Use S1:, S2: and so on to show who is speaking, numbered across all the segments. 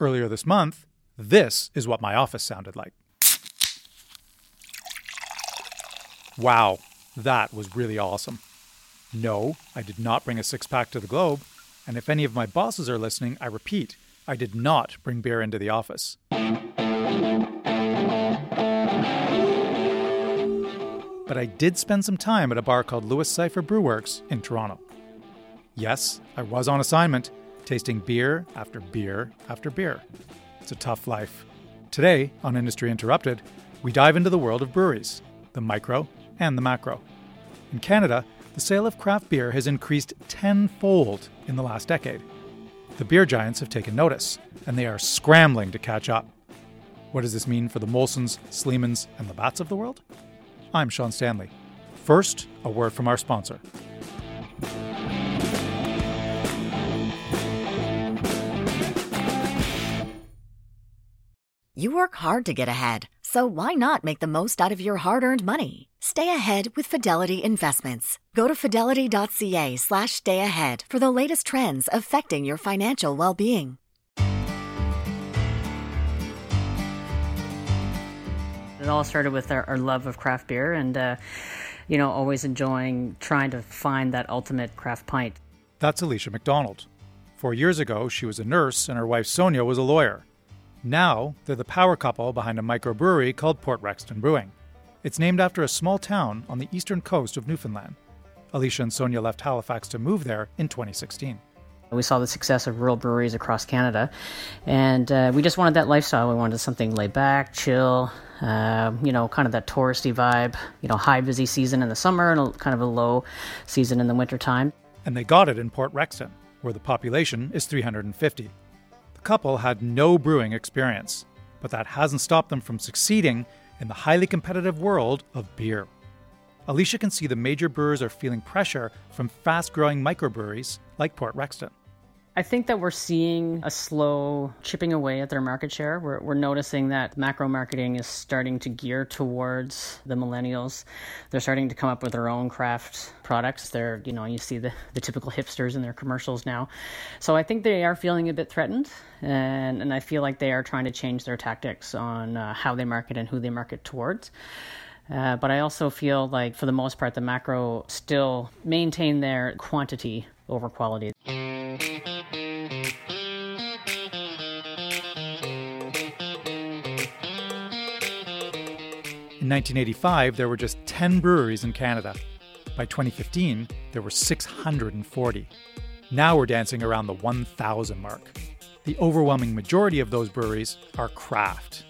S1: Earlier this month, this is what my office sounded like. Wow, that was really awesome. No, I did not bring a six pack to the Globe, and if any of my bosses are listening, I repeat, I did not bring beer into the office. But I did spend some time at a bar called Louis Cifer Brewworks in Toronto. Yes, I was on assignment, tasting beer after beer after beer. It's a tough life. Today, on Industry Interrupted, we dive into the world of breweries, the micro and the macro. In Canada, the sale of craft beer has increased tenfold in the last decade. The beer giants have taken notice, and they are scrambling to catch up. What does this mean for the Molsons, Sleemans, and Labatts of the world? I'm Sean Stanley. First, a word from our sponsor.
S2: You work hard to get ahead, so why not make the most out of your hard earned money? Stay ahead with Fidelity Investments. Go to fidelity.ca slash stay ahead for the latest trends affecting your financial well being.
S3: It all started with our, our love of craft beer and, uh, you know, always enjoying trying to find that ultimate craft pint.
S1: That's Alicia MacDonald. Four years ago, she was a nurse and her wife Sonia was a lawyer. Now, they're the power couple behind a microbrewery called Port Rexton Brewing. It's named after a small town on the eastern coast of Newfoundland. Alicia and Sonia left Halifax to move there in 2016.
S3: We saw the success of rural breweries across Canada, and uh, we just wanted that lifestyle. We wanted something laid back, chill, uh, you know, kind of that touristy vibe, you know, high busy season in the summer and a, kind of a low season in the wintertime.
S1: And they got it in Port Rexton, where the population is 350. The couple had no brewing experience, but that hasn't stopped them from succeeding in the highly competitive world of beer. Alicia can see the major brewers are feeling pressure from fast growing microbreweries like Port Rexton.
S3: I think that we're seeing a slow chipping away at their market share. We're, we're noticing that macro marketing is starting to gear towards the millennials. They're starting to come up with their own craft products. They're, you know, you see the, the typical hipsters in their commercials now. So I think they are feeling a bit threatened, and, and I feel like they are trying to change their tactics on uh, how they market and who they market towards. Uh, but I also feel like, for the most part, the macro still maintain their quantity over quality.
S1: In 1985, there were just 10 breweries in Canada. By 2015, there were 640. Now we're dancing around the 1,000 mark. The overwhelming majority of those breweries are craft.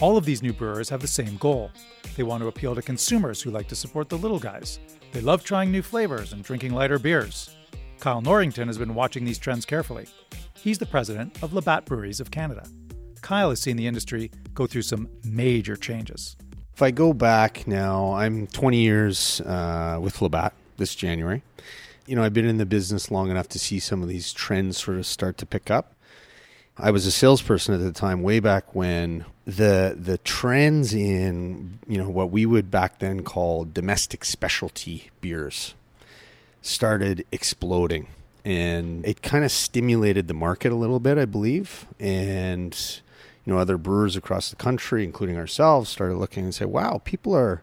S1: All of these new brewers have the same goal. They want to appeal to consumers who like to support the little guys. They love trying new flavors and drinking lighter beers. Kyle Norrington has been watching these trends carefully. He's the president of Labatt Breweries of Canada. Kyle has seen the industry go through some major changes.
S4: If I go back now, I'm 20 years uh, with Labatt this January. You know, I've been in the business long enough to see some of these trends sort of start to pick up. I was a salesperson at the time, way back when the the trends in you know what we would back then call domestic specialty beers started exploding, and it kind of stimulated the market a little bit, I believe, and you know, other brewers across the country, including ourselves, started looking and say, "Wow, people are,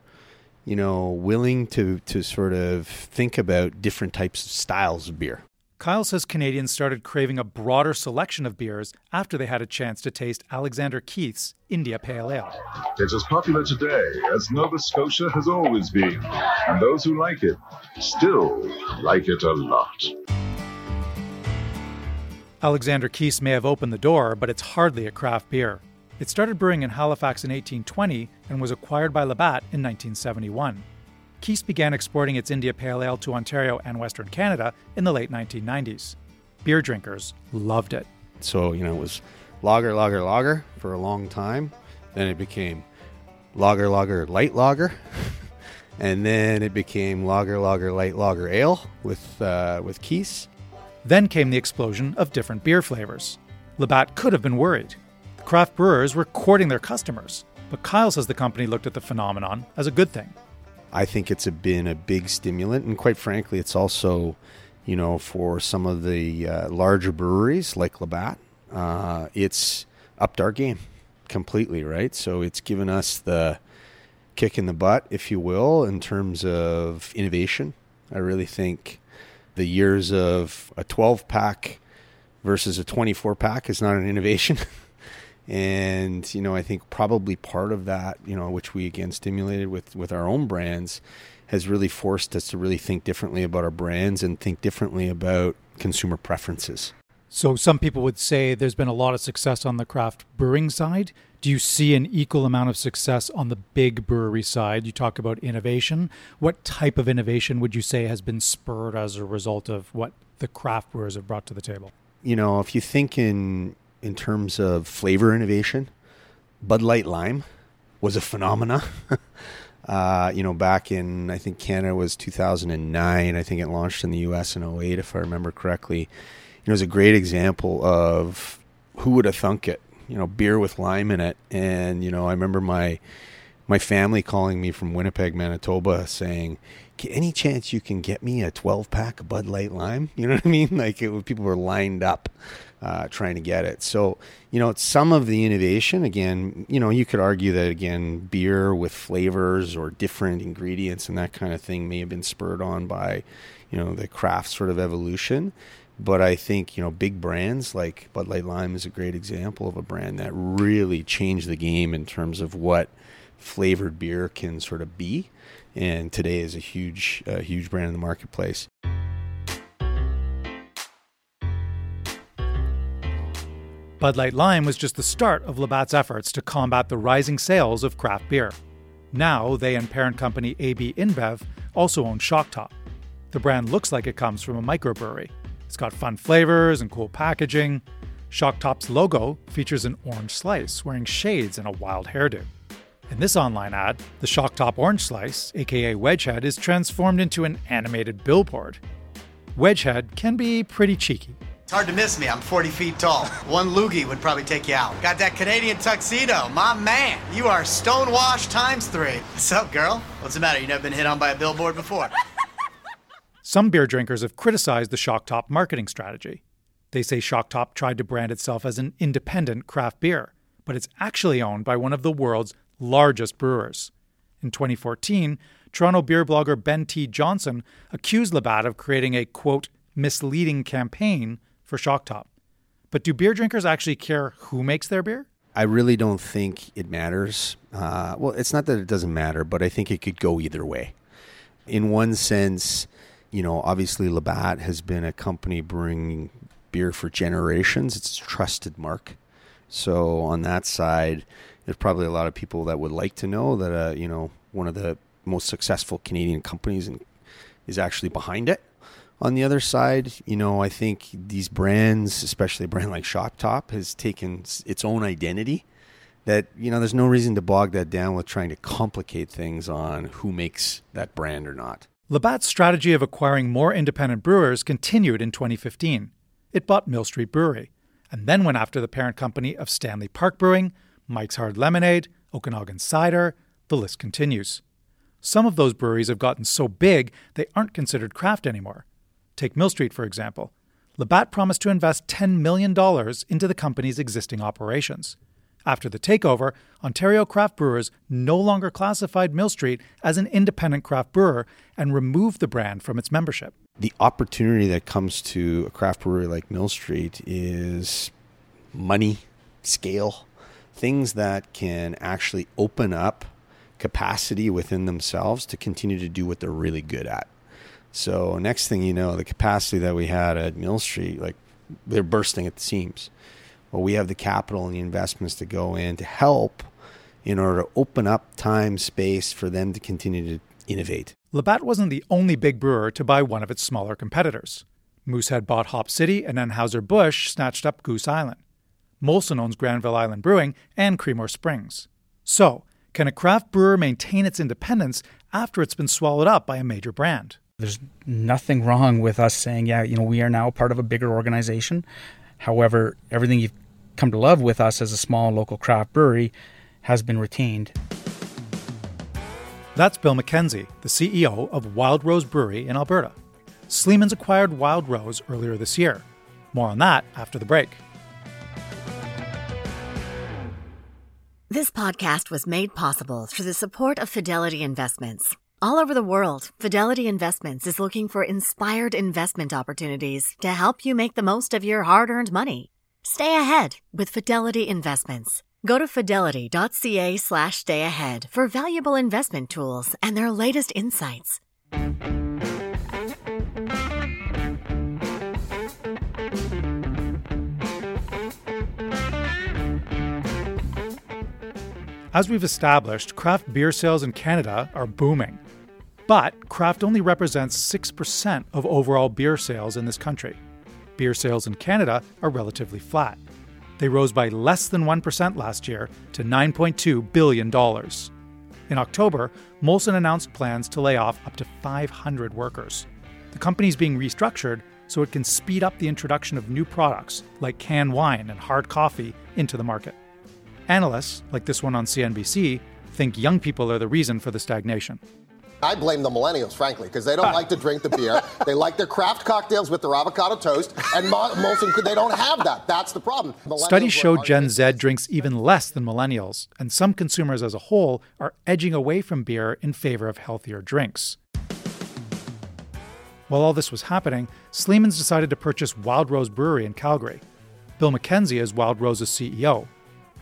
S4: you know, willing to to sort of think about different types of styles of beer."
S1: Kyle says Canadians started craving a broader selection of beers after they had a chance to taste Alexander Keith's India Pale Ale.
S5: It's as popular today as Nova Scotia has always been, and those who like it still like it a lot.
S1: Alexander Keith's may have opened the door, but it's hardly a craft beer. It started brewing in Halifax in 1820 and was acquired by Labatt in 1971. Keith's began exporting its India Pale Ale to Ontario and Western Canada in the late 1990s. Beer drinkers loved it.
S4: So, you know, it was lager, lager, lager for a long time. Then it became lager, lager, light lager. and then it became lager, lager, light lager ale with, uh, with Keith's.
S1: Then came the explosion of different beer flavors. Labatt could have been worried. The craft brewers were courting their customers, but Kyle says the company looked at the phenomenon as a good thing.
S4: I think it's a, been a big stimulant, and quite frankly, it's also, you know, for some of the uh, larger breweries like Labatt, uh, it's upped our game completely, right? So it's given us the kick in the butt, if you will, in terms of innovation. I really think the years of a 12 pack versus a 24 pack is not an innovation. and you know, I think probably part of that, you know, which we again stimulated with with our own brands, has really forced us to really think differently about our brands and think differently about consumer preferences.
S1: So some people would say there's been a lot of success on the craft brewing side. Do you see an equal amount of success on the big brewery side? You talk about innovation. What type of innovation would you say has been spurred as a result of what the craft brewers have brought to the table?
S4: You know, if you think in in terms of flavor innovation, Bud Light Lime was a phenomena. uh, you know, back in I think Canada was 2009. I think it launched in the U.S. in 08, if I remember correctly it was a great example of who would have thunk it. You know, beer with lime in it, and you know, I remember my my family calling me from Winnipeg, Manitoba, saying, "Any chance you can get me a 12 pack of Bud Light Lime?" You know what I mean? Like it, people were lined up uh, trying to get it. So you know, some of the innovation again. You know, you could argue that again, beer with flavors or different ingredients and that kind of thing may have been spurred on by you know the craft sort of evolution. But I think you know big brands like Bud Light Lime is a great example of a brand that really changed the game in terms of what flavored beer can sort of be, and today is a huge, uh, huge brand in the marketplace.
S1: Bud Light Lime was just the start of Labatt's efforts to combat the rising sales of craft beer. Now, they and parent company AB InBev also own Shock Top. The brand looks like it comes from a microbrewery, it's got fun flavors and cool packaging. Shock Top's logo features an orange slice wearing shades and a wild hairdo. In this online ad, the Shock Top Orange Slice, aka Wedgehead, is transformed into an animated billboard. Wedgehead can be pretty cheeky.
S6: It's hard to miss me. I'm 40 feet tall. One loogie would probably take you out. Got that Canadian tuxedo. My man. You are stonewashed times three. What's up, girl? What's the matter? You never been hit on by a billboard before?
S1: Some beer drinkers have criticized the Shock Top marketing strategy. They say Shock Top tried to brand itself as an independent craft beer, but it's actually owned by one of the world's largest brewers. In 2014, Toronto beer blogger Ben T. Johnson accused Labatt of creating a, quote, misleading campaign for Shock Top. But do beer drinkers actually care who makes their beer?
S4: I really don't think it matters. Uh, well, it's not that it doesn't matter, but I think it could go either way. In one sense, you know, obviously Labatt has been a company brewing beer for generations. It's a trusted mark. So on that side, there's probably a lot of people that would like to know that, uh, you know, one of the most successful Canadian companies is actually behind it. On the other side, you know, I think these brands, especially a brand like Shock Top, has taken its own identity. That you know, there's no reason to bog that down with trying to complicate things on who makes that brand or not.
S1: Labatt's strategy of acquiring more independent brewers continued in 2015. It bought Mill Street Brewery, and then went after the parent company of Stanley Park Brewing, Mike's Hard Lemonade, Okanagan Cider, the list continues. Some of those breweries have gotten so big they aren't considered craft anymore. Take Mill Street, for example. Labatt promised to invest $10 million into the company's existing operations. After the takeover, Ontario craft brewers no longer classified Mill Street as an independent craft brewer and removed the brand from its membership.
S4: The opportunity that comes to a craft brewery like Mill Street is money, scale, things that can actually open up capacity within themselves to continue to do what they're really good at. So, next thing you know, the capacity that we had at Mill Street, like they're bursting at the seams well, we have the capital and the investments to go in to help in order to open up time, space for them to continue to innovate.
S1: Labatt wasn't the only big brewer to buy one of its smaller competitors. Moosehead bought Hop City, and Anheuser-Busch snatched up Goose Island. Molson owns Granville Island Brewing and Creemore Springs. So, can a craft brewer maintain its independence after it's been swallowed up by a major brand?
S7: There's nothing wrong with us saying, yeah, you know, we are now part of a bigger organization. However, everything you've come to love with us as a small local craft brewery has been retained.
S1: That's Bill MacKenzie, the CEO of Wild Rose Brewery in Alberta. Sleeman's acquired Wild Rose earlier this year. More on that after the break.
S2: This podcast was made possible through the support of Fidelity Investments. All over the world, Fidelity Investments is looking for inspired investment opportunities to help you make the most of your hard earned money. Stay ahead with Fidelity Investments. Go to fidelity.ca slash stay ahead for valuable investment tools and their latest insights.
S1: As we've established, craft beer sales in Canada are booming. But craft only represents 6% of overall beer sales in this country. Beer sales in Canada are relatively flat. They rose by less than 1% last year to $9.2 billion. In October, Molson announced plans to lay off up to 500 workers. The company is being restructured so it can speed up the introduction of new products like canned wine and hard coffee into the market. Analysts, like this one on CNBC, think young people are the reason for the stagnation.
S8: I blame the millennials, frankly, because they don't ah. like to drink the beer. They like their craft cocktails with their avocado toast, and Molson, they don't have that. That's the problem.
S1: Studies show Gen Z drinks even less than millennials, and some consumers as a whole are edging away from beer in favor of healthier drinks. While all this was happening, Sleeman's decided to purchase Wild Rose Brewery in Calgary. Bill MacKenzie is Wild Rose's CEO.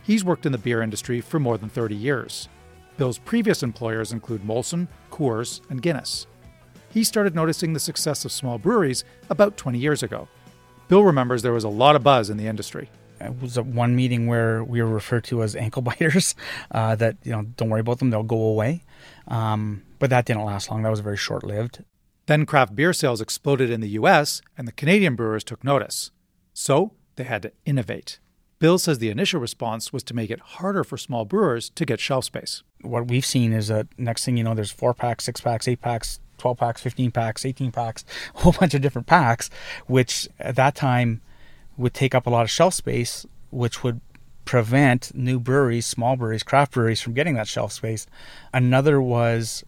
S1: He's worked in the beer industry for more than 30 years. Bill's previous employers include Molson, Coors, and Guinness. He started noticing the success of small breweries about 20 years ago. Bill remembers there was a lot of buzz in the industry.
S7: It was one meeting where we were referred to as ankle biters. Uh, that you know, don't worry about them; they'll go away. Um, but that didn't last long. That was very short lived.
S1: Then craft beer sales exploded in the U.S., and the Canadian brewers took notice. So they had to innovate. Bill says the initial response was to make it harder for small brewers to get shelf space.
S7: What we've seen is that next thing you know, there's four packs, six packs, eight packs, 12 packs, 15 packs, 18 packs, a whole bunch of different packs, which at that time would take up a lot of shelf space, which would prevent new breweries, small breweries, craft breweries from getting that shelf space. Another was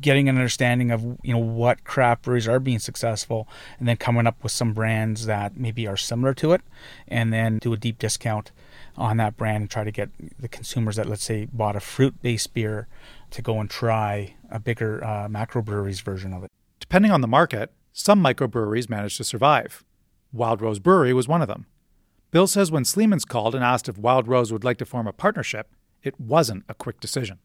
S7: getting an understanding of you know what craft breweries are being successful and then coming up with some brands that maybe are similar to it and then do a deep discount on that brand and try to get the consumers that let's say bought a fruit based beer to go and try a bigger uh, macro breweries version of it.
S1: Depending on the market some microbreweries managed to survive. Wild rose brewery was one of them. Bill says when sleeman's called and asked if wild rose would like to form a partnership it wasn't a quick decision.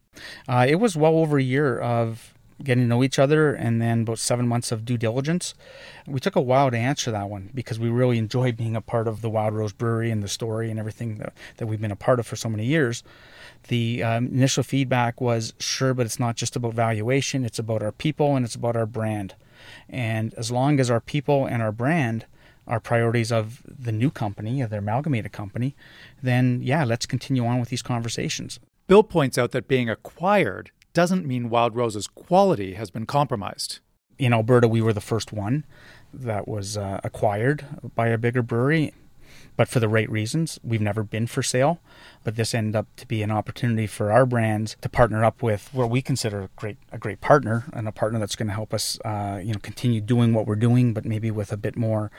S7: Uh, it was well over a year of getting to know each other and then about seven months of due diligence. We took a while to answer that one because we really enjoy being a part of the Wild Rose Brewery and the story and everything that, that we've been a part of for so many years. The um, initial feedback was sure, but it's not just about valuation, it's about our people and it's about our brand. And as long as our people and our brand are priorities of the new company, of the amalgamated company, then yeah, let's continue on with these conversations.
S1: Bill points out that being acquired doesn't mean Wild Rose's quality has been compromised.
S7: In Alberta, we were the first one that was uh, acquired by a bigger brewery but for the right reasons. We've never been for sale, but this ended up to be an opportunity for our brands to partner up with what we consider a great a great partner and a partner that's going to help us, uh, you know, continue doing what we're doing, but maybe with a bit more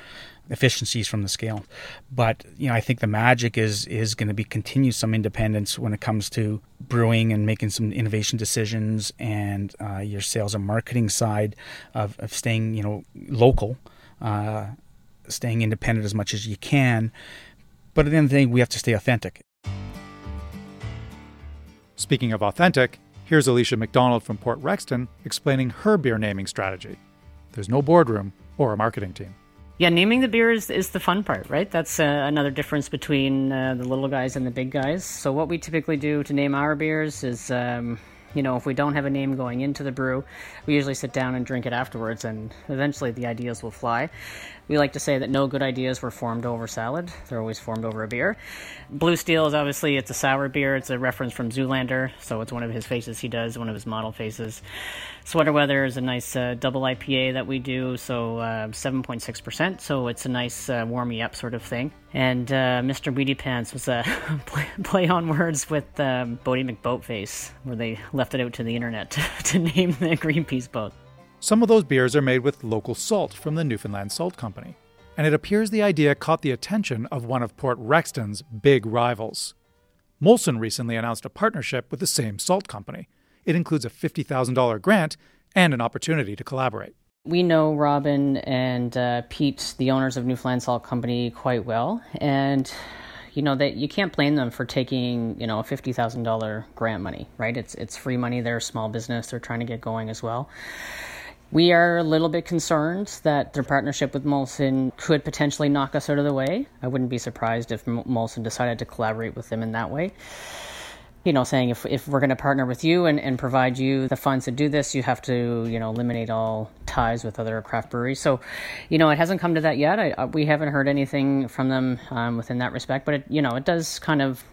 S7: efficiencies from the scale. But you know, I think the magic is is going to be continue some independence when it comes to brewing and making some innovation decisions and uh, your sales and marketing side of, of staying, you know, local. Uh, staying independent as much as you can. But at the end of the day, we have to stay authentic.
S1: Speaking of authentic, here's Alicia MacDonald from Port Rexton explaining her beer naming strategy. There's no boardroom or a marketing team.
S3: Yeah, naming the beer is, is the fun part, right? That's uh, another difference between uh, the little guys and the big guys. So, what we typically do to name our beers is um, you know, if we don't have a name going into the brew, we usually sit down and drink it afterwards, and eventually the ideas will fly. We like to say that no good ideas were formed over salad; they're always formed over a beer. Blue Steel is obviously it's a sour beer. It's a reference from Zoolander, so it's one of his faces he does, one of his model faces. Sweater Weather is a nice uh, double IPA that we do, so uh, 7.6%, so it's a nice uh, warm me up sort of thing. And uh, Mr. Weedy Pants was a play, play, on words with um, Boaty McBoatface, where they left it out to the internet to name the Greenpeace boat.
S1: Some of those beers are made with local salt from the Newfoundland Salt Company, and it appears the idea caught the attention of one of Port Rexton's big rivals. Molson recently announced a partnership with the same salt company. It includes a $50,000 grant and an opportunity to collaborate.
S3: We know Robin and uh, Pete, the owners of Newfoundland Salt Company, quite well, and you know that you can't blame them for taking you know a fifty thousand dollar grant money, right? It's it's free money. They're a small business. They're trying to get going as well. We are a little bit concerned that their partnership with Molson could potentially knock us out of the way. I wouldn't be surprised if Molson decided to collaborate with them in that way you know, saying if, if we're going to partner with you and, and provide you the funds to do this, you have to, you know, eliminate all ties with other craft breweries. So, you know, it hasn't come to that yet. I, we haven't heard anything from them um, within that respect, but it, you know, it does kind of,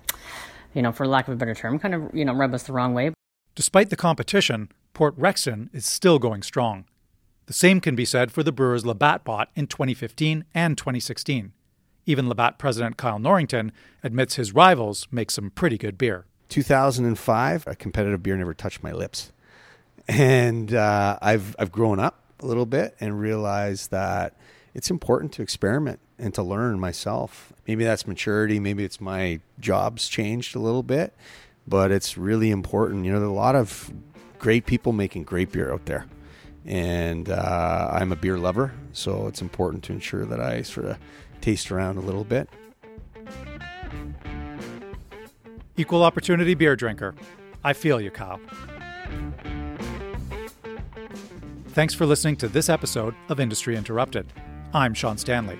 S3: you know, for lack of a better term, kind of, you know, rub us the wrong way.
S1: Despite the competition, Port Rexton is still going strong. The same can be said for the brewers Labatt bought in 2015 and 2016. Even Labatt president Kyle Norrington admits his rivals make some pretty good beer.
S4: 2005, a competitive beer never touched my lips, and uh, I've I've grown up a little bit and realized that it's important to experiment and to learn myself. Maybe that's maturity. Maybe it's my job's changed a little bit, but it's really important. You know, there are a lot of great people making great beer out there, and uh, I'm a beer lover, so it's important to ensure that I sort of taste around a little bit
S1: Equal opportunity beer drinker. I feel you, Kyle. Thanks for listening to this episode of Industry Interrupted. I'm Sean Stanley.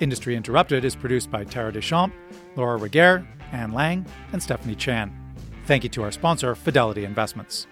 S1: Industry Interrupted is produced by Tara Deschamps, Laura Reguer, Anne Lang, and Stephanie Chan. Thank you to our sponsor, Fidelity Investments.